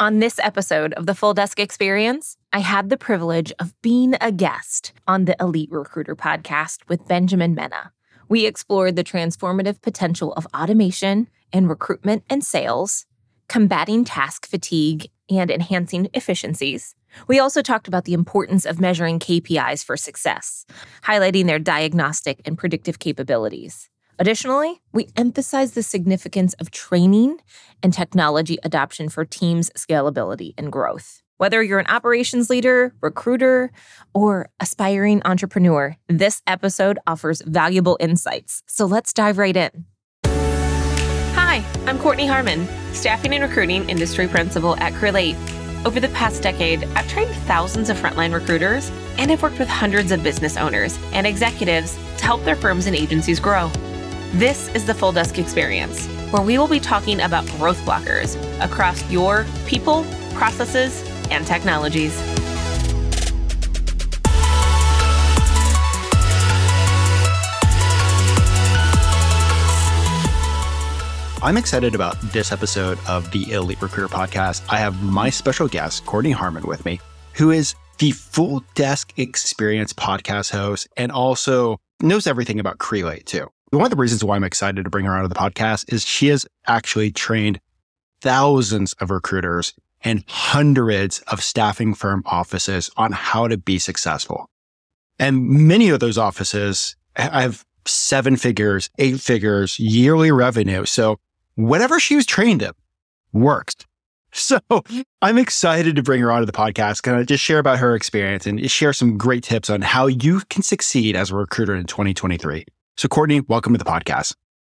On this episode of the Full Desk Experience, I had the privilege of being a guest on the Elite Recruiter podcast with Benjamin Mena. We explored the transformative potential of automation in recruitment and sales, combating task fatigue, and enhancing efficiencies. We also talked about the importance of measuring KPIs for success, highlighting their diagnostic and predictive capabilities. Additionally, we emphasize the significance of training and technology adoption for teams' scalability and growth. Whether you're an operations leader, recruiter, or aspiring entrepreneur, this episode offers valuable insights. So let's dive right in. Hi, I'm Kortney Harmon, staffing and recruiting industry principal at Crelate. Over the past decade, I've trained thousands of frontline recruiters and I've worked with hundreds of business owners and executives to help their firms and agencies grow. This is the Full Desk Experience, where we will be talking about growth blockers across your people, processes, and technologies. I'm excited about this episode of the Elite Recruiter podcast. I have my special guest, Kortney Harmon, with me, who is the Full Desk Experience podcast host and also knows everything about Crelate too. One of the reasons why I'm excited to bring her onto the podcast is she has actually trained thousands of recruiters and hundreds of staffing firm offices on how to be successful. And many of those offices have seven figures, eight figures, yearly revenue. So whatever she was trained in worked. So I'm excited to bring her onto the podcast, kind of just share about her experience and share some great tips on how you can succeed as a recruiter in 2023. So, Kortney, welcome to the podcast.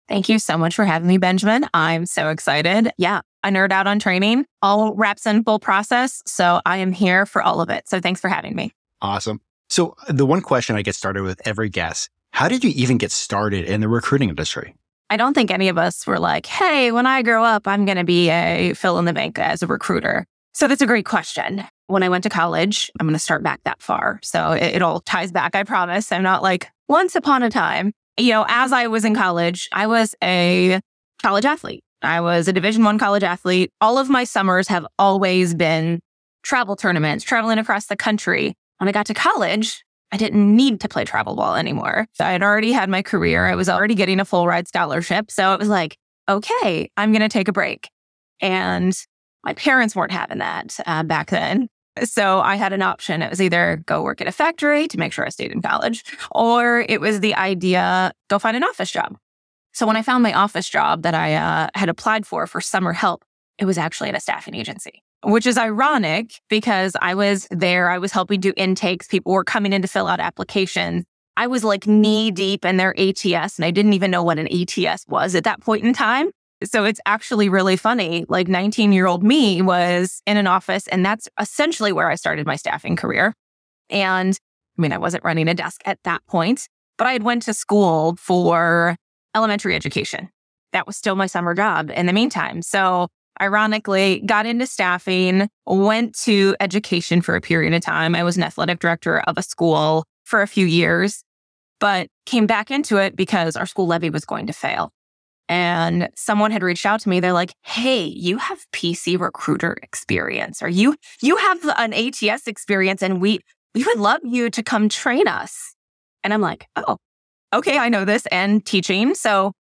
Thank you so much for having me, Benjamin. I'm so excited. Yeah, I nerd out on training, all reps in full process. So I am here for all of it. So thanks for having me. Awesome. So the one question I get started with every guest, how did you even get started in the recruiting industry? I don't think any of us were like, hey, when I grow up, I'm going to be a fill in the bank as a recruiter. So that's a great question. When I went to college, I'm going to start back that far. So it, it all ties back, I promise. I'm not like once upon a time you know, as I was in college, I was a college athlete. I was a division one college athlete. All of my summers have always been travel tournaments, traveling across the country. When I got to college, I didn't need to play travel ball anymore. I had already had my career. I was already getting a full ride scholarship. So it was like, okay, I'm going to take a break. And my parents weren't having that uh, back then. So I had an option. It was either go work at a factory to make sure I stayed in college, or it was the idea go find an office job. So when I found my office job that I uh, had applied for for summer help, it was actually at a staffing agency, which is ironic because I was there. I was helping do intakes. People were coming in to fill out applications. I was like knee deep in their ATS and I didn't even know what an ATS was at that point in time. So it's actually really funny. Like 19 year old me was in an office, and that's essentially where I started my staffing career. And I mean, I wasn't running a desk at that point, but I had went to school for elementary education. That was still my summer job in the meantime. So ironically, got into staffing, went to education for a period of time. I was an athletic director of a school for a few years, but came back into it because our school levy was going to fail and someone had reached out to me. They're like hey you have pc recruiter experience or you you have an ats experience and we we would love you to come train us. And i'm like oh okay i know this and teaching. So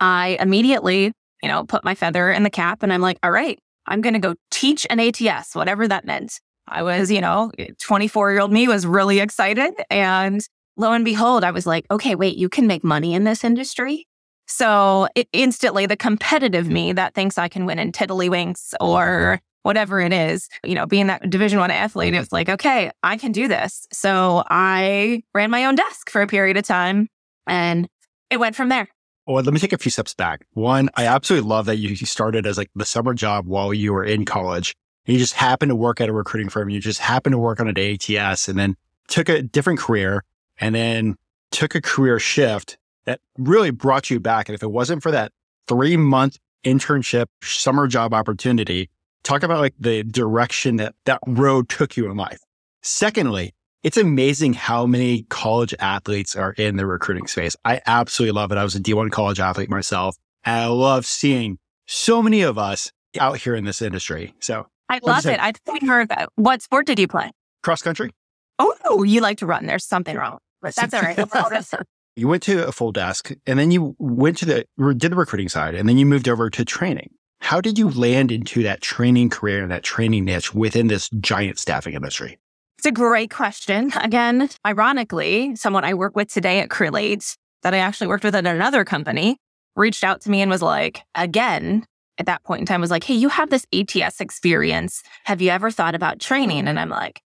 i immediately you know put my feather in the cap and i'm like all right i'm going to go teach an ats whatever that meant. I was you know 24 year old me was really excited and lo and behold i was like okay wait you can make money in this industry so it instantly the competitive me that thinks I can win in tiddlywinks or whatever it is, you know, being that division one athlete, it's like, okay, I can do this. So I ran my own desk for a period of time and it went from there. Well, let me take a few steps back. One, I absolutely love that you started as like the summer job while you were in college. You just happened to work at a recruiting firm. You just happened to work on an ATS and then took a different career and then took a career shift that really brought you back. And if it wasn't for that three month internship summer job opportunity, talk about like the direction that that road took you in life. Secondly, it's amazing how many college athletes are in the recruiting space. I absolutely love it. I was a D1 college athlete myself. And I love seeing so many of us out here in this industry. So I love say- it. I think we heard that. What sport did you play? Cross country. Oh, you like to run. There's something wrong, but that's all right. You went to a full desk and then you went to the, did the recruiting side and then you moved over to training. How did you land into that training career and that training niche within this giant staffing industry? It's a great question. Again, ironically, someone I work with today at Crelate that I actually worked with at another company reached out to me and was like, again, at that point in time, was like, hey, you have this ATS experience. Have you ever thought about training? And I'm like,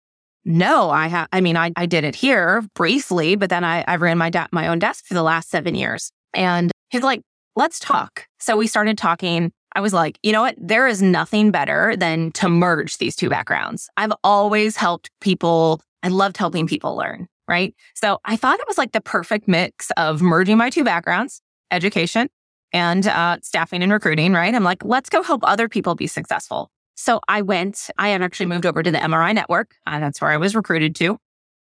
no, I have. I mean, I, I did it here briefly, but then I, I ran my, da- my own desk for the last seven years. And he's like, let's talk. So we started talking. I was like, you know what? There is nothing better than to merge these two backgrounds. I've always helped people. I loved helping people learn, right? So I thought it was like the perfect mix of merging my two backgrounds, education and uh, staffing and recruiting, right? I'm like, let's go help other people be successful. So I went, I had actually moved over to the MRI network. And that's where I was recruited to.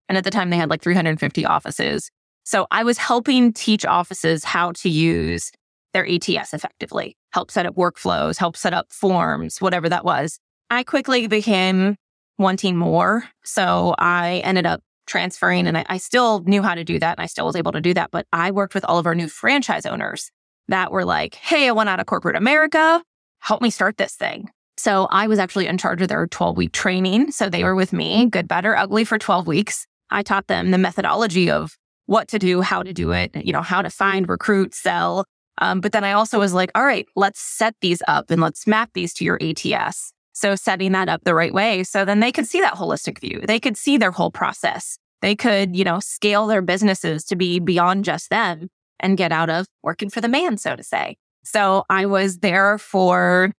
And at the time, they had like 350 offices. So I was helping teach offices how to use their ATS effectively, help set up workflows, help set up forms, whatever that was. I quickly became wanting more. So I ended up transferring and I, I still knew how to do that and I still was able to do that. But I worked with all of our new franchise owners that were like, hey, I want out of corporate America. Help me start this thing. So I was actually in charge of their 12 week training. So they were with me, good, better, ugly for 12 weeks. I taught them the methodology of what to do, how to do it, you know, how to find, recruit, sell. Um, but then I also was like, all right, let's set these up and let's map these to your ATS. So setting that up the right way. So then they could see that holistic view. They could see their whole process. They could, you know, scale their businesses to be beyond just them and get out of working for the man, so to say. So I was there for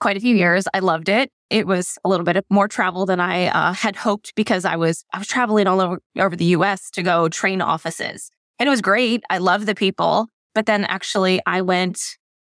quite a few years. I loved it. It was a little bit more travel than I uh, had hoped because I was I was traveling all over, over the U.S. to go train offices, and it was great. I loved the people, but then actually I went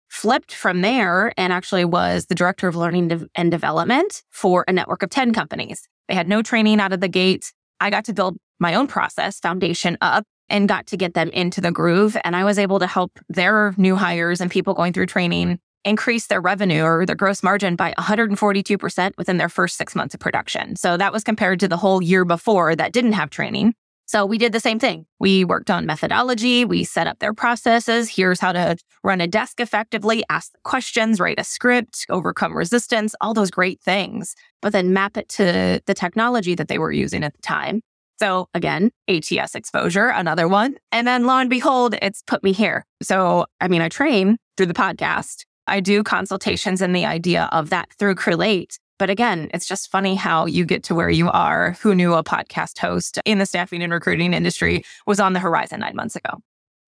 flipped from there and actually was the director of learning and development for a network of ten companies. They had no training out of the gate. I got to build my own process foundation up and got to get them into the groove. And I was able to help their new hires and people going through training increase their revenue or their gross margin by 142% within their first six months of production. So that was compared to the whole year before that didn't have training. So we did the same thing. We worked on methodology. We set up their processes. Here's how to run a desk effectively, ask questions, write a script, overcome resistance, all those great things, but then map it to the technology that they were using at the time. So again, ATS exposure, another one. And then lo and behold, it's put me here. So, I mean, I train through the podcast. I do consultations and the idea of that through Crelate. But again, it's just funny how you get to where you are. Who knew a podcast host in the staffing and recruiting industry was on the horizon nine months ago?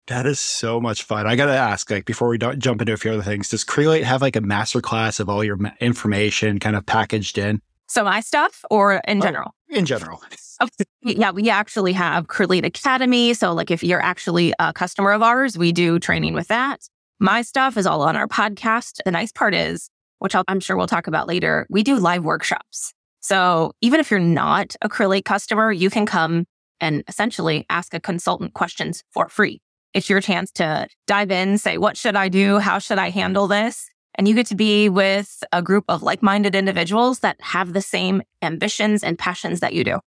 That is so much fun. I got to ask, like, before we jump into a few other things, does Crelate have like a masterclass of all your information kind of packaged in? So my stuff or in Oh. general? In general. Oh, yeah, we actually have Crelate Academy. So, like, if you're actually a customer of ours, we do training with that. My stuff is all on our podcast. The nice part is, which I'll, I'm sure we'll talk about later, we do live workshops. So, even if you're not a Crelate customer, you can come and essentially ask a consultant questions for free. It's your chance to dive in, say, what should I do? How should I handle this? And you get to be with a group of like minded individuals that have the same ambitions and passions that you do.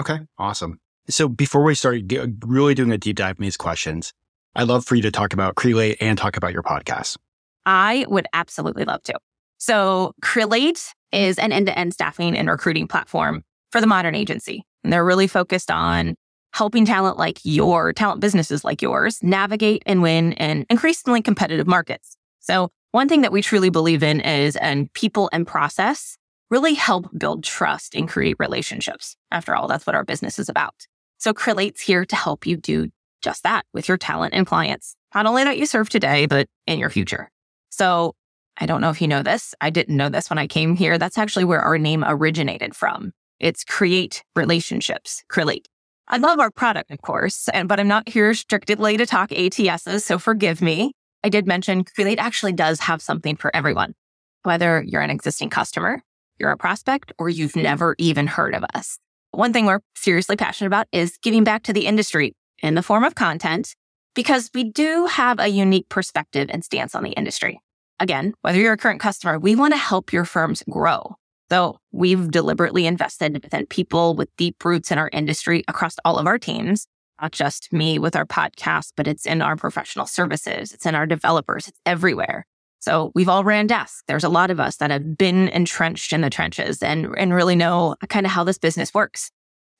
Okay, awesome. So before we start really doing a deep dive in these questions, I'd love for you to talk about Crelate and talk about your podcast. I would absolutely love to. So, Crelate is an end to end staffing and recruiting platform for the modern agency. And they're really focused on helping talent like your talent businesses like yours navigate and win in increasingly competitive markets. So, one thing that we truly believe in is and people and process really help build trust and create relationships. After all, that's what our business is about. So, Crelate's here to help you do just that with your talent and clients, not only that you serve today, but in your future. So I don't know if you know this. I didn't know this when I came here. That's actually where our name originated from. It's create relationships, Crelate. I love our product, of course, and but I'm not here strictly to talk ATSs, so forgive me. I did mention Crelate actually does have something for everyone. Whether you're an existing customer, you're a prospect, or you've mm-hmm. never even heard of us. One thing we're seriously passionate about is giving back to the industry in the form of content because we do have a unique perspective and stance on the industry. Again, whether you're a current customer, we want to help your firms grow. So we've deliberately invested in people with deep roots in our industry across all of our teams, not just me with our podcast, but it's in our professional services. It's in our developers. It's everywhere. So we've all ran desks. There's a lot of us that have been entrenched in the trenches and, and really know kind of how this business works.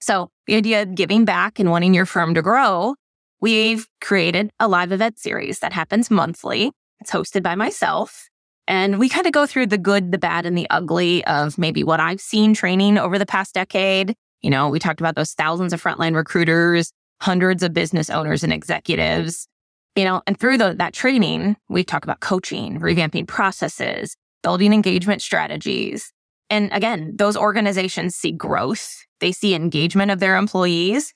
So the idea of giving back and wanting your firm to grow, we've created a live event series that happens monthly. It's hosted by myself. And we kind of go through the good, the bad, and the ugly of maybe what I've seen training over the past decade. You know, we talked about those thousands of frontline recruiters, hundreds of business owners and executives, you know, and through the, that training, we talk about coaching, revamping processes, building engagement strategies. And again, those organizations see growth. They see engagement of their employees.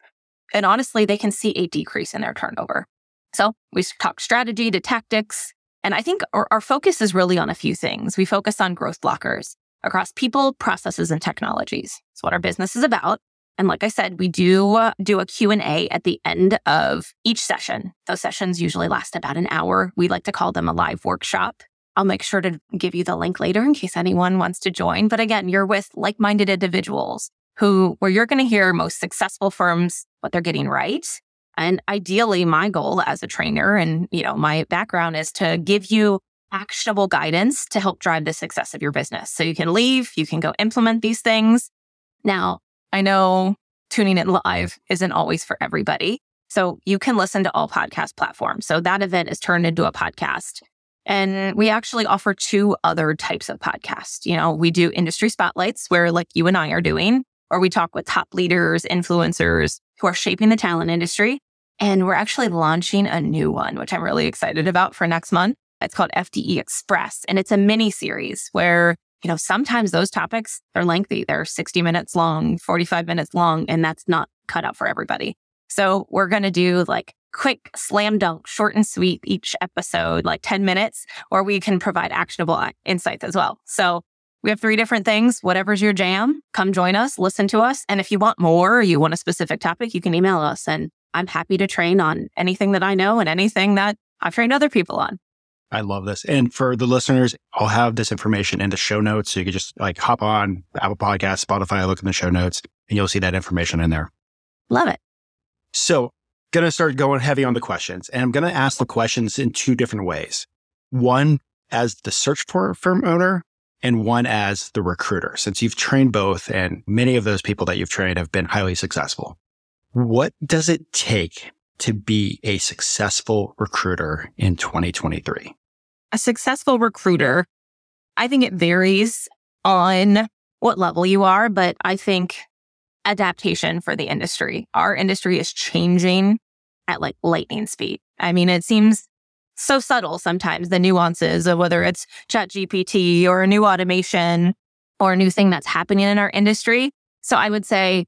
And honestly, they can see a decrease in their turnover. So we talk strategy to tactics. And I think our, our focus is really on a few things. We focus on growth blockers across people, processes, and technologies. It's what our business is about. And like I said, we do uh, do a Q&A at the end of each session. Those sessions usually last about an hour. We like to call them a live workshop. I'll make sure to give you the link later in case anyone wants to join. But again, you're with like-minded individuals who where you're going to hear most successful firms what they're getting right. And ideally my goal as a trainer and, you know, my background is to give you actionable guidance to help drive the success of your business. So you can leave, you can go implement these things. Now, I know tuning in live isn't always for everybody. So you can listen to all podcast platforms. So that event is turned into a podcast. And we actually offer two other types of podcasts. You know, we do industry spotlights where like you and I are doing, or we talk with top leaders, influencers who are shaping the talent industry. And we're actually launching a new one, which I'm really excited about for next month. It's called FDE Express. And it's a mini series where you know, sometimes those topics are lengthy. They're 60 minutes long, 45 minutes long, and that's not cut out for everybody. So we're going to do like quick slam dunk, short and sweet each episode, like 10 minutes, or we can provide actionable uh, insights as well. So we have three different things. Whatever's your jam, come join us, listen to us. And if you want more or you want a specific topic, you can email us and I'm happy to train on anything that I know and anything that I've trained other people on. I love this. And for the listeners, I'll have this information in the show notes. So you can just like hop on Apple Podcast, Spotify, look in the show notes, and you'll see that information in there. Love it. So, going to start going heavy on the questions. And I'm going to ask the questions in two different ways. One as the search for firm owner and one as the recruiter, since you've trained both and many of those people that you've trained have been highly successful. What does it take to be a successful recruiter in 2023? a successful recruiter, I think it varies on what level you are, but I think adaptation for the industry. Our industry is changing at like lightning speed. I mean, it seems so subtle sometimes, the nuances of whether it's chat GPT or a new automation or a new thing that's happening in our industry. So I would say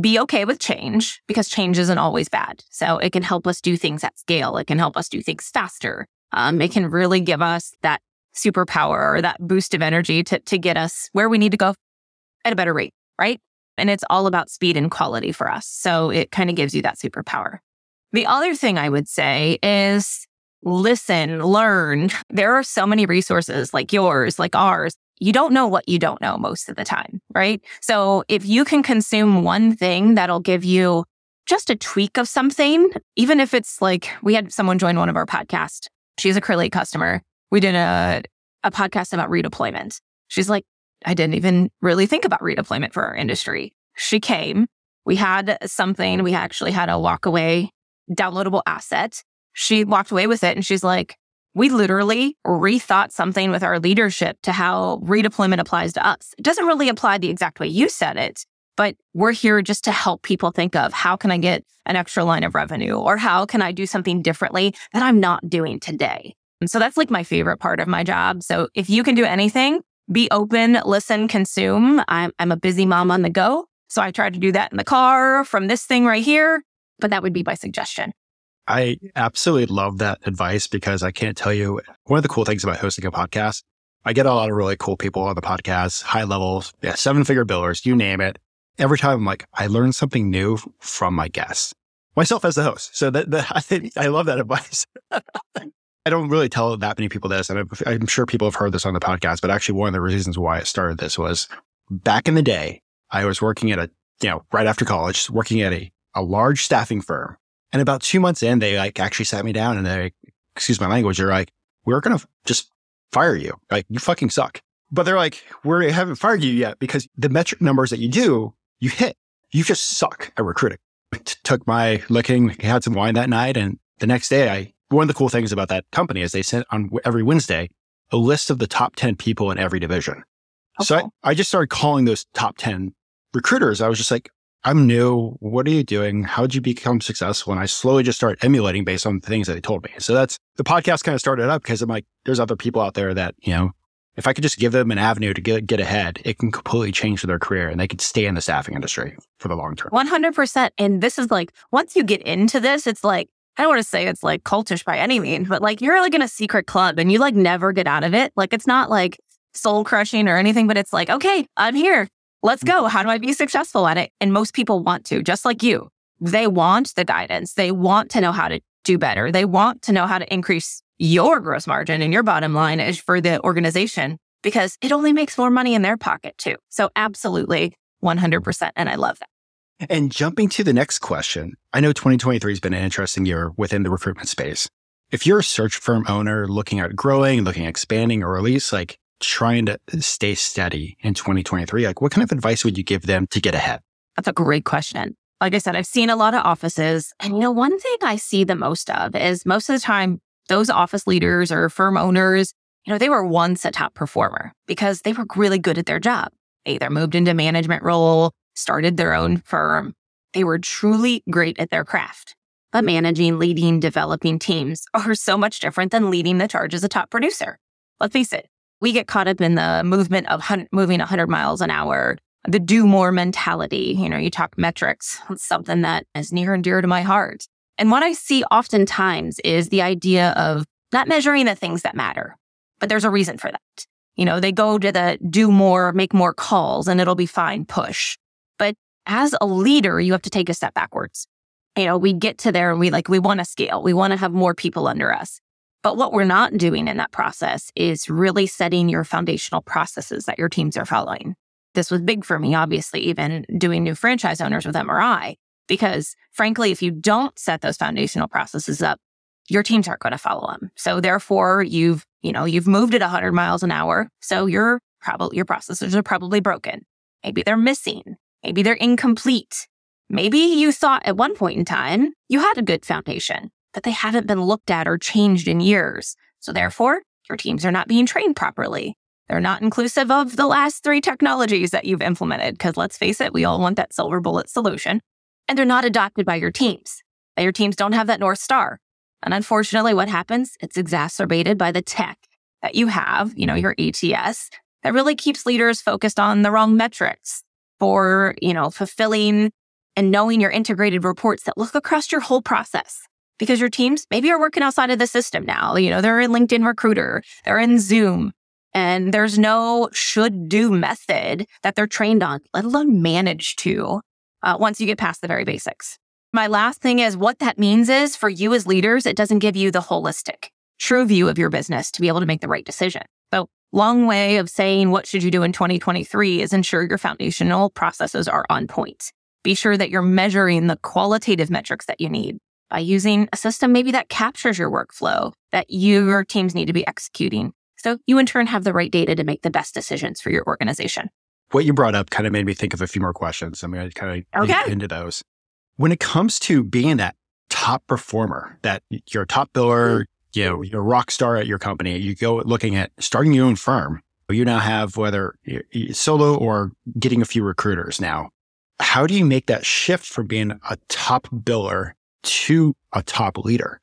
be okay with change because change isn't always bad. So it can help us do things at scale. It can help us do things faster. Um, it can really give us that superpower or that boost of energy to, to get us where we need to go at a better rate, right? And it's all about speed and quality for us. So it kind of gives you that superpower. The other thing I would say is listen, learn. There are so many resources like yours, like ours. You don't know what you don't know most of the time, right? So if you can consume one thing that'll give you just a tweak of something, even if it's like we had someone join one of our podcasts She's a Crelate customer. We did a, a podcast about redeployment. She's like, I didn't even really think about redeployment for our industry. She came. We had something. We actually had a walk away downloadable asset. She walked away with it and she's like, we literally rethought something with our leadership to how redeployment applies to us. It doesn't really apply the exact way you said it, but we're here just to help people think of how can I get an extra line of revenue or how can I do something differently that I'm not doing today. And so that's like my favorite part of my job. So if you can do anything, be open, listen, consume. I'm, I'm a busy mom on the go. So I try to do that in the car from this thing right here, but that would be my suggestion. I absolutely love that advice because I can't tell you one of the cool things about hosting a podcast. I get a lot of really cool people on the podcast, high levels, yeah, seven figure billers, you name it every time I'm like, I learn something new from my guests, myself as the host. So that, that I think I love that advice. I don't really tell that many people this, and I'm, I'm sure people have heard this on the podcast. But actually, one of the reasons why I started this was back in the day, I was working at a, you know, right after college, working at a, a large staffing firm. And about two months in, they like actually sat me down and they, excuse my language, they're like, we're going to just fire you. Like, you fucking suck. But they're like, we haven't fired you yet because the metric numbers that you do, you hit. You just suck at recruiting. T- took my licking, had some wine that night. And the next day, I, one of the cool things about that company is they sent on every Wednesday a list of the top 10 people in every division. Okay. So I, I just started calling those top 10 recruiters. I was just like, I'm new. What are you doing? How did you become successful? And I slowly just started emulating based on the things that they told me. So that's the podcast kind of started up because I'm like, there's other people out there that, you know, if I could just give them an avenue to get, get ahead, it can completely change their career and they could stay in the staffing industry for the long term. 100%. And this is like, once you get into this, it's like, I don't want to say it's like cultish by any means, but like you're like in a secret club and you like never get out of it. Like it's not like soul crushing or anything, but it's like, okay, I'm here. Let's go. How do I be successful at it? And most people want to, just like you. They want the guidance. They want to know how to do better. They want to know how to increase your gross margin and your bottom line is for the organization because it only makes more money in their pocket too. So absolutely 100%. And I love that. And jumping to the next question, I know 2023 has been an interesting year within the recruitment space. If you're a search firm owner looking at growing, looking at expanding, or at least like trying to stay steady in 2023, like what kind of advice would you give them to get ahead? That's a great question. Like I said, I've seen a lot of offices. And you know, one thing I see the most of is most of the time, those office leaders or firm owners, you know, they were once a top performer because they were really good at their job. They either moved into management role, started their own firm. They were truly great at their craft. But managing, leading, developing teams are so much different than leading the charge as a top producer. Let's face it, we get caught up in the movement of moving 100 miles an hour, the do more mentality. You know, you talk metrics. It's something that is near and dear to my heart. And what I see oftentimes is the idea of not measuring the things that matter, but there's a reason for that. You know, they go to the do more, make more calls, and it'll be fine push. But as a leader, you have to take a step backwards. You know, we get to there and we like, we want to scale. We want to have more people under us. But what we're not doing in that process is really setting your foundational processes that your teams are following. This was big for me, obviously, even doing new franchise owners with MRI, because frankly, if you don't set those foundational processes up, your teams aren't going to follow them. So therefore, you've, you know, you've moved at 100 miles an hour. So your probably your processes are probably broken. Maybe they're missing. Maybe they're incomplete. Maybe you thought at one point in time you had a good foundation, but they haven't been looked at or changed in years. So therefore, your teams are not being trained properly. They're not inclusive of the last three technologies that you've implemented, because let's face it, we all want that silver bullet solution. And they're not adopted by your teams. Your teams don't have that North Star. And unfortunately, what happens? It's exacerbated by the tech that you have, you know, your ATS that really keeps leaders focused on the wrong metrics for, you know, fulfilling and knowing your integrated reports that look across your whole process. Because your teams maybe are working outside of the system now. You know, they're in LinkedIn Recruiter, they're in Zoom, and there's no should do method that they're trained on, let alone manage to uh, once you get past the very basics. My last thing is what that means is for you as leaders, it doesn't give you the holistic, true view of your business to be able to make the right decision. So long way of saying what should you do in 2023 is ensure your foundational processes are on point. Be sure that you're measuring the qualitative metrics that you need by using a system maybe that captures your workflow that your teams need to be executing. So you in turn have the right data to make the best decisions for your organization. What you brought up kind of made me think of a few more questions. I'm going to kind of okay. get into those. When it comes to being that top performer, that you're a top biller, mm-hmm. you know, you're a rock star at your company. You go looking at starting your own firm. You now have whether solo or getting a few recruiters now. How do you make that shift from being a top biller to a top leader?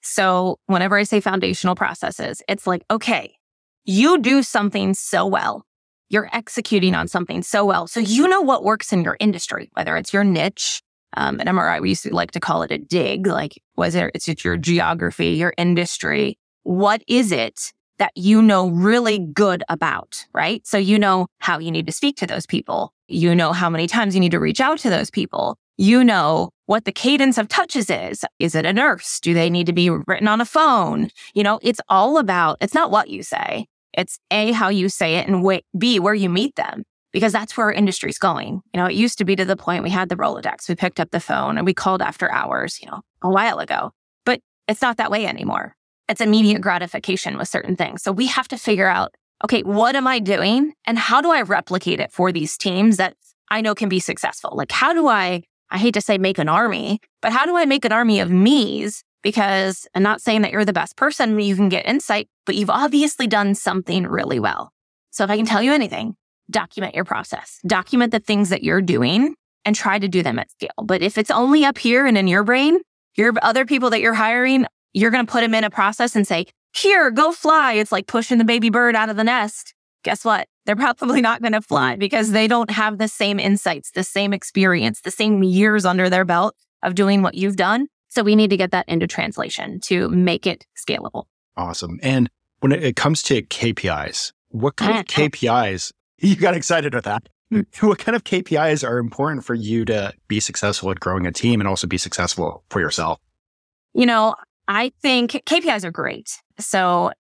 So whenever I say foundational processes, it's like, okay, you do something so well. You're executing on something so well. So you know what works in your industry, whether it's your niche, um, MRI, we used to like to call it a dig. Like, was it, it's your geography, your industry. What is it that you know really good about, right? So you know how you need to speak to those people. You know how many times you need to reach out to those people. You know what the cadence of touches is. Is it a nurse? Do they need to be written on a phone? You know, it's all about, it's not what you say. It's A, how you say it and B, where you meet them because that's where our industry's going. You know, it used to be to the point we had the Rolodex, we picked up the phone and we called after hours, you know, a while ago, but it's not that way anymore. It's immediate gratification with certain things. So we have to figure out, okay, what am I doing and how do I replicate it for these teams that I know can be successful? Like, how do I, I hate to say make an army, but how do I make an army of me's? Because I'm not saying that you're the best person, you can get insight, but you've obviously done something really well. So if I can tell you anything, document your process, document the things that you're doing and try to do them at scale. But if it's only up here and in your brain, your other people that you're hiring, you're going to put them in a process and say, here, go fly. It's like pushing the baby bird out of the nest. Guess what? They're probably not going to fly because they don't have the same insights, the same experience, the same years under their belt of doing what you've done. So we need to get that into translation to make it scalable. Awesome. And when it comes to KPIs, what kind of KPIs you got excited with that. Hmm. What kind of KPIs are important for you to be successful at growing a team and also be successful for yourself? You know, I think KPIs are great. So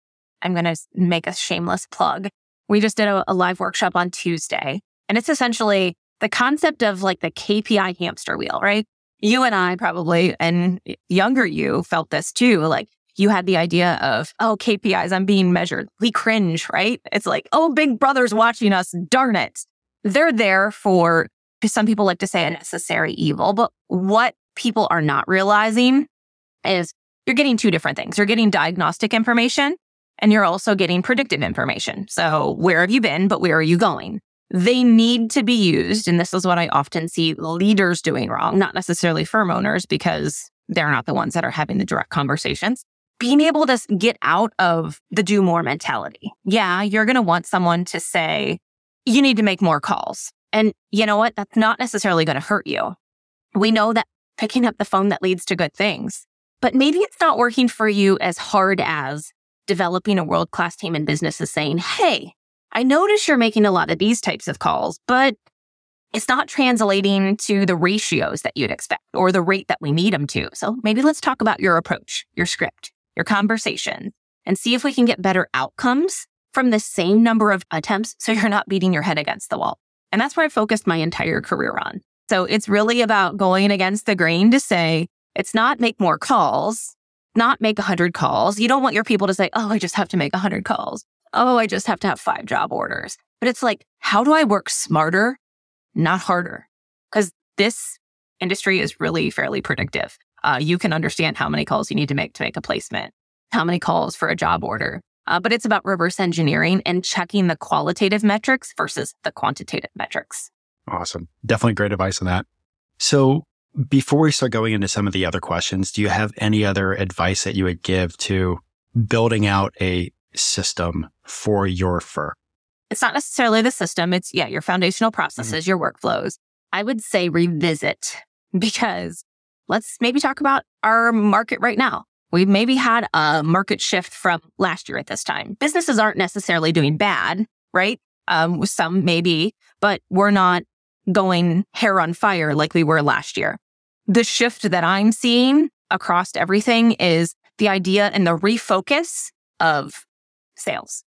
I'm going to make a shameless plug. We just did a, a live workshop on Tuesday, and it's essentially the concept of like the KPI hamster wheel, right? You and I probably, and younger you felt this too. Like you had the idea of, oh, KPIs, I'm being measured. We cringe, right? It's like, oh, big brother's watching us. Darn it. They're there for, some people like to say a necessary evil, but what people are not realizing is you're getting two different things. You're getting diagnostic information and you're also getting predictive information. So where have you been, but where are you going? They need to be used. And this is what I often see leaders doing wrong, not necessarily firm owners because they're not the ones that are having the direct conversations being able to get out of the do more mentality. Yeah, you're going to want someone to say, you need to make more calls. And you know what? That's not necessarily going to hurt you. We know that picking up the phone that leads to good things, but maybe it's not working for you as hard as developing a world class team in business is saying, Hey, I notice you're making a lot of these types of calls, but it's not translating to the ratios that you'd expect or the rate that we need them to. So maybe let's talk about your approach, your script your conversation, and see if we can get better outcomes from the same number of attempts so you're not beating your head against the wall. And that's where I focused my entire career on. So it's really about going against the grain to say, it's not make more calls, not make 100 calls. You don't want your people to say, oh, I just have to make 100 calls. Oh, I just have to have five job orders. But it's like, how do I work smarter, not harder? Because this industry is really fairly predictive. Uh, you can understand how many calls you need to make to make a placement, how many calls for a job order. Uh, but it's about reverse engineering and checking the qualitative metrics versus the quantitative metrics. Awesome. Definitely great advice on that. So before we start going into some of the other questions, do you have any other advice that you would give to building out a system for your firm? It's not necessarily the system. It's, yeah, your foundational processes, mm-hmm. your workflows. I would say revisit because let's maybe talk about our market right now. We've maybe had a market shift from last year at this time. Businesses aren't necessarily doing bad, right? Um, some maybe, but we're not going hair on fire like we were last year. The shift that I'm seeing across everything is the idea and the refocus of sales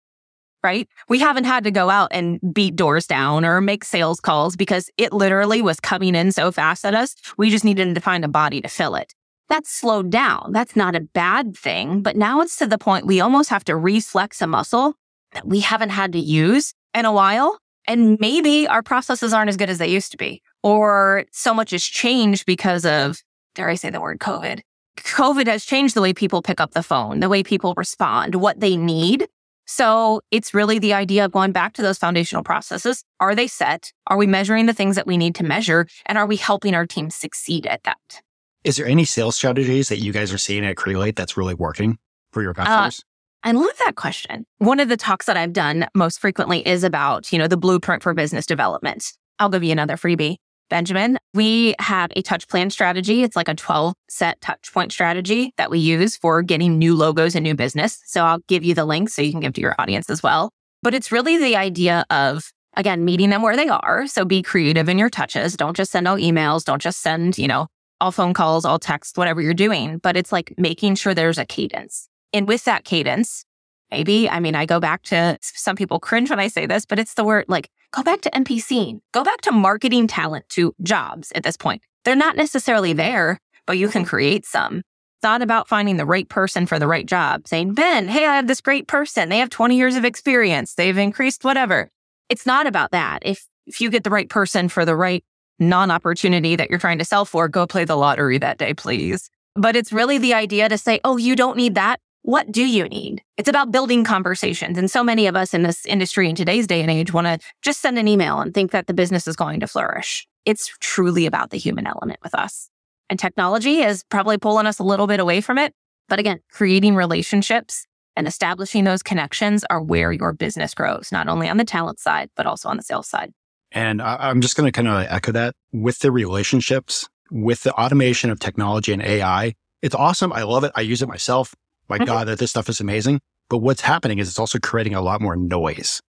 right? We haven't had to go out and beat doors down or make sales calls because it literally was coming in so fast at us. We just needed to find a body to fill it. That's slowed down. That's not a bad thing. But now it's to the point we almost have to reflex a muscle that we haven't had to use in a while. And maybe our processes aren't as good as they used to be, or so much has changed because of, dare I say the word COVID? COVID has changed the way people pick up the phone, the way people respond, what they need. So it's really the idea of going back to those foundational processes. Are they set? Are we measuring the things that we need to measure? And are we helping our team succeed at that? Is there any sales strategies that you guys are seeing at Crelate that's really working for your uh, customers? Uh, I love that question. One of the talks that I've done most frequently is about, you know, the blueprint for business development. I'll give you another freebie. Benjamin, we have a touch plan strategy. It's like a 12 set touch point strategy that we use for getting new logos and new business. So I'll give you the link so you can give to your audience as well. But it's really the idea of, again, meeting them where they are. So be creative in your touches. Don't just send out emails. Don't just send, you know, all phone calls, all text, whatever you're doing. But it's like making sure there's a cadence. And with that cadence, maybe, I mean, I go back to some people cringe when I say this, but it's the word like Go back to MPC. Go back to marketing talent to jobs at this point. They're not necessarily there, but you can create some. Not about finding the right person for the right job, saying, Ben, hey, I have this great person. They have 20 years of experience. They've increased whatever. It's not about that. If, if you get the right person for the right non opportunity that you're trying to sell for, go play the lottery that day, please. But it's really the idea to say, oh, you don't need that. What do you need? It's about building conversations. And so many of us in this industry in today's day and age want to just send an email and think that the business is going to flourish. It's truly about the human element with us. And technology is probably pulling us a little bit away from it. But again, creating relationships and establishing those connections are where your business grows, not only on the talent side, but also on the sales side. And I'm just going to kind of echo that with the relationships, with the automation of technology and AI. It's awesome. I love it. I use it myself. My mm-hmm. God, that this stuff is amazing. But what's happening is it's also creating a lot more noise.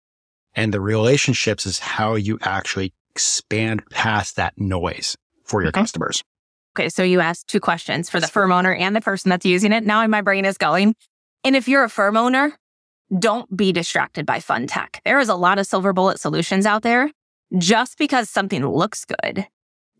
And the relationships is how you actually expand past that noise for your mm-hmm. customers. Okay, so you asked two questions for the firm owner and the person that's using it. Now my brain is going. And if you're a firm owner, don't be distracted by fun tech. There is a lot of silver bullet solutions out there. Just because something looks good,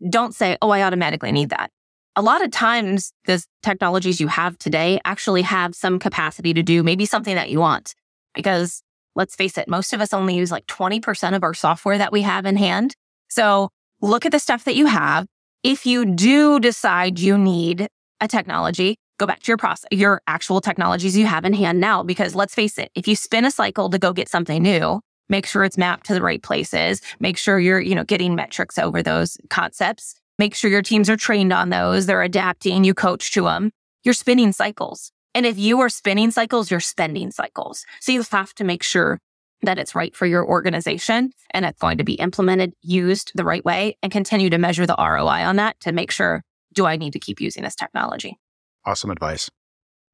don't say, oh, I automatically need that. A lot of times, the technologies you have today actually have some capacity to do maybe something that you want. Because let's face it, most of us only use like 20% of our software that we have in hand. So look at the stuff that you have if you do decide you need a technology, go back to your process, your actual technologies you have in hand now, because let's face it, if you spin a cycle to go get something new, make sure it's mapped to the right places, make sure you're, you know, getting metrics over those concepts, make sure your teams are trained on those, they're adapting, you coach to them. You're spinning cycles. And if you are spinning cycles, you're spending cycles. So you have to make sure that it's right for your organization and it's going to be implemented, used the right way, and continue to measure the ROI on that to make sure do I need to keep using this technology? Awesome advice.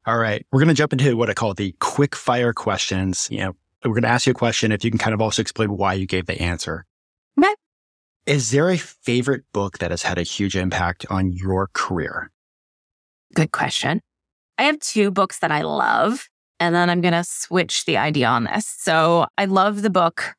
All right. We're going to jump into what I call the quick fire questions. You know, we're going to ask you a question if you can kind of also explain why you gave the answer. Is there a favorite book that has had a huge impact on your career? Good question. I have two books that I love. And then I'm going to switch the idea on this. So I love the book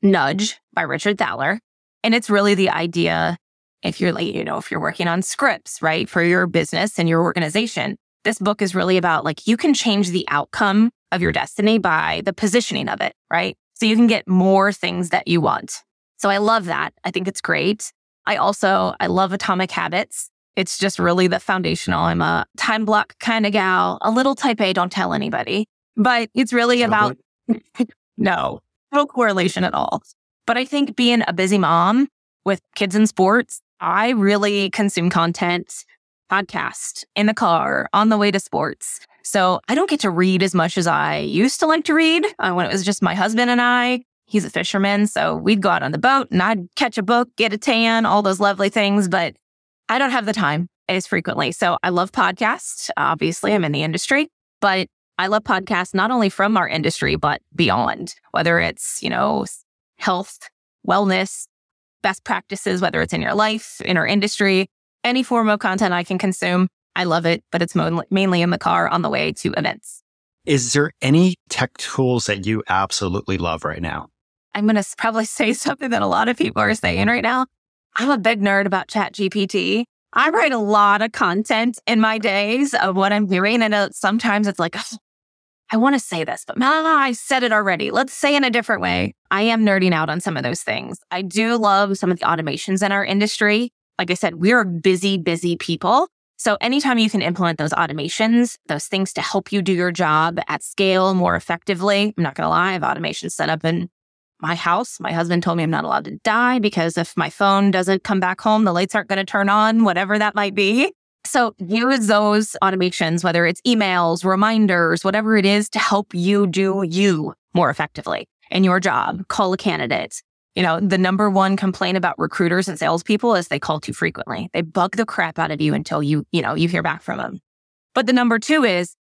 Nudge by Richard Thaler. And it's really the idea if you're like, you know, if you're working on scripts, right, for your business and your organization, this book is really about like you can change the outcome of your destiny by the positioning of it, right? So you can get more things that you want. So I love that. I think it's great. I also, I love Atomic Habits. It's just really the foundational. I'm a time block kind of gal, a little type A, don't tell anybody. But it's really about no, no correlation at all. But I think being a busy mom with kids in sports, I really consume content, podcast, in the car, on the way to sports. So I don't get to read as much as I used to like to read uh, when it was just my husband and I. He's a fisherman. So we'd go out on the boat and I'd catch a book, get a tan, all those lovely things. But I don't have the time as frequently. So I love podcasts. Obviously, I'm in the industry, but I love podcasts not only from our industry, but beyond, whether it's, you know, health, wellness, best practices, whether it's in your life, in our industry, any form of content I can consume. I love it, but it's mainly in the car on the way to events. Is there any tech tools that you absolutely love right now? I'm going to probably say something that a lot of people are saying right now. I'm a big nerd about Chat GPT. I write a lot of content in my days of what I'm doing. And uh, sometimes it's like, I want to say this, but nah, I said it already. Let's say in a different way. I am nerding out on some of those things. I do love some of the automations in our industry. Like I said, we're busy, busy people. So anytime you can implement those automations, those things to help you do your job at scale more effectively, I'm not going to lie, I have automation set up in my house. My husband told me I'm not allowed to die because if my phone doesn't come back home, the lights aren't going to turn on, whatever that might be. So use those automations, whether it's emails, reminders, whatever it is to help you do you more effectively in your job. Call a candidate. You know, the number one complaint about recruiters and salespeople is they call too frequently. They bug the crap out of you until you, you know, you hear back from them. But the number two is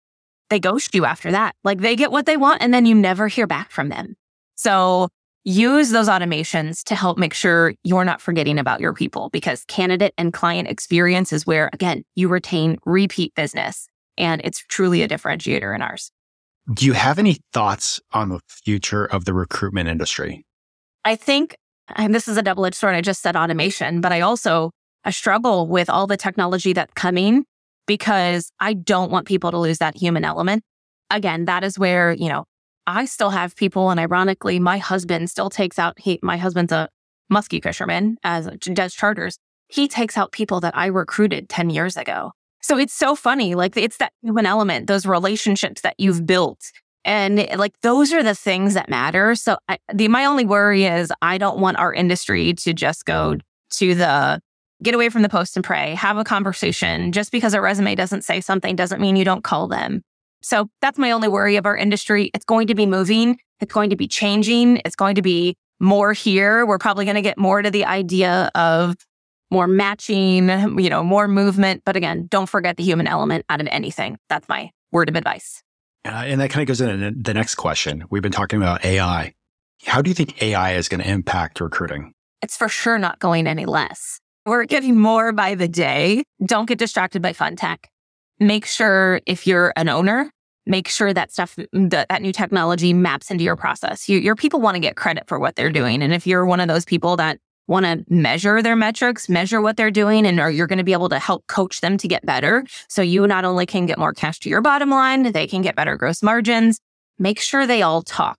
they ghost you after that. Like they get what they want and then you never hear back from them. So use those automations to help make sure you're not forgetting about your people because candidate and client experience is where, again, you retain repeat business. And it's truly a differentiator in ours. Do you have any thoughts on the future of the recruitment industry? I think, and this is a double edged sword. I just said automation, but I also I struggle with all the technology that's coming because I don't want people to lose that human element. Again, that is where, you know, I still have people, and ironically, my husband still takes out, he, my husband's a muskie fisherman as does charters. He takes out people that I recruited 10 years ago. So it's so funny. Like it's that human element, those relationships that you've built. And like those are the things that matter. So I, the, my only worry is I don't want our industry to just go to the get away from the post and pray, have a conversation. Just because a resume doesn't say something doesn't mean you don't call them. So that's my only worry of our industry. It's going to be moving. It's going to be changing. It's going to be more here. We're probably going to get more to the idea of more matching, you know, more movement. But again, don't forget the human element out of anything. That's my word of advice. Uh, and that kind of goes into the next question. We've been talking about AI. How do you think AI is going to impact recruiting? It's for sure not going any less. We're getting more by the day. Don't get distracted by fun tech. Make sure if you're an owner, make sure that stuff, that, that new technology maps into your process. You, your people want to get credit for what they're doing. And if you're one of those people that want to measure their metrics, measure what they're doing, and are you're going to be able to help coach them to get better. So you not only can get more cash to your bottom line, they can get better gross margins. Make sure they all talk.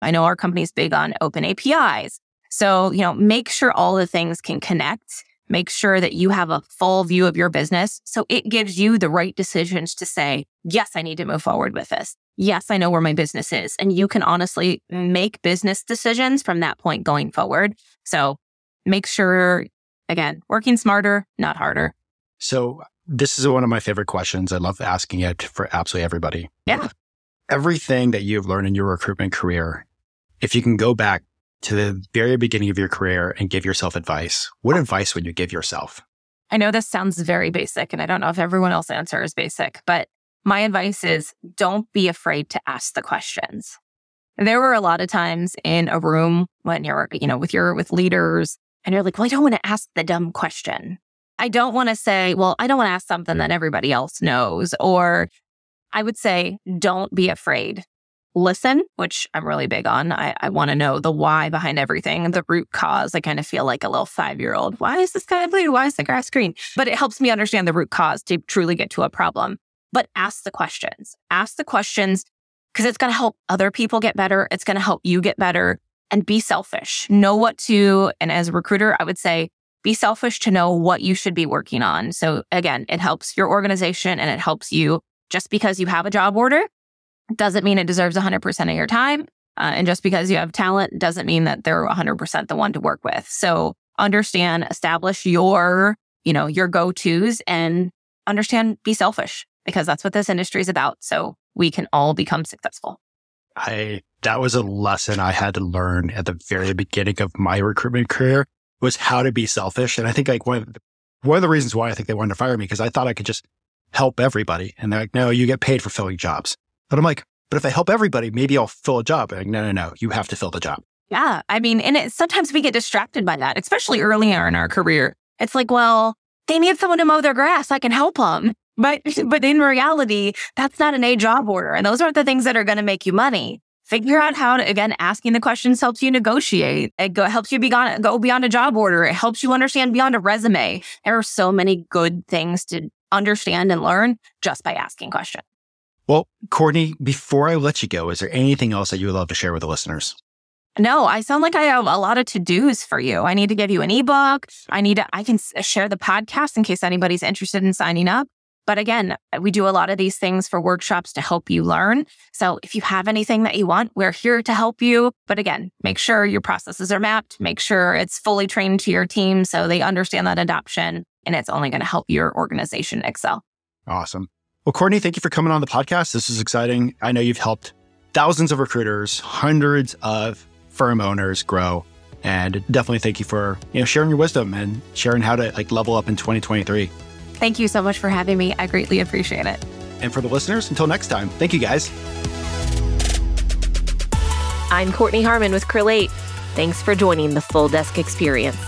I know our company's big on open APIs. So, you know, make sure all the things can connect Make sure that you have a full view of your business. So it gives you the right decisions to say, yes, I need to move forward with this. Yes, I know where my business is. And you can honestly make business decisions from that point going forward. So make sure, again, working smarter, not harder. So this is one of my favorite questions. I love asking it for absolutely everybody. Yeah. Everything that you've learned in your recruitment career, if you can go back to the very beginning of your career and give yourself advice, what advice would you give yourself? I know this sounds very basic, and I don't know if everyone else is basic, but my advice is don't be afraid to ask the questions. There were a lot of times in a room when you're, you know, with your with leaders and you're like, well, I don't want to ask the dumb question. I don't want to say, well, I don't want to ask something that everybody else knows. Or I would say, don't be afraid listen, which I'm really big on. I, I want to know the why behind everything, the root cause. I kind of feel like a little five year old. Why is the sky blue? Why is the grass green? But it helps me understand the root cause to truly get to a problem. But ask the questions. Ask the questions because it's going to help other people get better. It's going to help you get better and be selfish. Know what to, and as a recruiter, I would say, be selfish to know what you should be working on. So again, it helps your organization and it helps you just because you have a job order doesn't mean it deserves 100% of your time. Uh, and just because you have talent doesn't mean that they're 100% the one to work with. So understand, establish your, you know, your go-tos and understand, be selfish because that's what this industry is about. So we can all become successful. I, that was a lesson I had to learn at the very beginning of my recruitment career was how to be selfish. And I think like one of the, one of the reasons why I think they wanted to fire me because I thought I could just help everybody. And they're like, no, you get paid for filling jobs. But I'm like, but if I help everybody, maybe I'll fill a job. Like, no, no, no, you have to fill the job. Yeah. I mean, and it, sometimes we get distracted by that, especially earlier in our career. It's like, well, they need someone to mow their grass. I can help them. But, but in reality, that's not an A job order. And those aren't the things that are going to make you money. Figure out how to, again, asking the questions helps you negotiate. It go, helps you beyond, go beyond a job order. It helps you understand beyond a resume. There are so many good things to understand and learn just by asking questions. Well, Kortney, before I let you go, is there anything else that you would love to share with the listeners? No, I sound like I have a lot of to dos for you. I need to give you an ebook. I need to, I can share the podcast in case anybody's interested in signing up. But again, we do a lot of these things for workshops to help you learn. So if you have anything that you want, we're here to help you. But again, make sure your processes are mapped, make sure it's fully trained to your team so they understand that adoption and it's only going to help your organization excel. Awesome. Well, Kortney, thank you for coming on the podcast. This is exciting. I know you've helped thousands of recruiters, hundreds of firm owners grow. And definitely thank you for you know sharing your wisdom and sharing how to like level up in 2023. Thank you so much for having me. I greatly appreciate it. And for the listeners, until next time, thank you guys. I'm Kortney Harmon with Crelate. Thanks for joining the Full Desk Experience.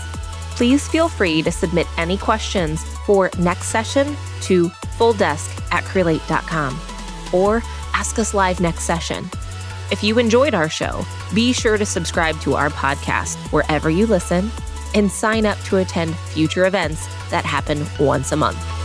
Please feel free to submit any questions for next session to fulldesk at crelate.com or ask us live next session. If you enjoyed our show, be sure to subscribe to our podcast wherever you listen and sign up to attend future events that happen once a month.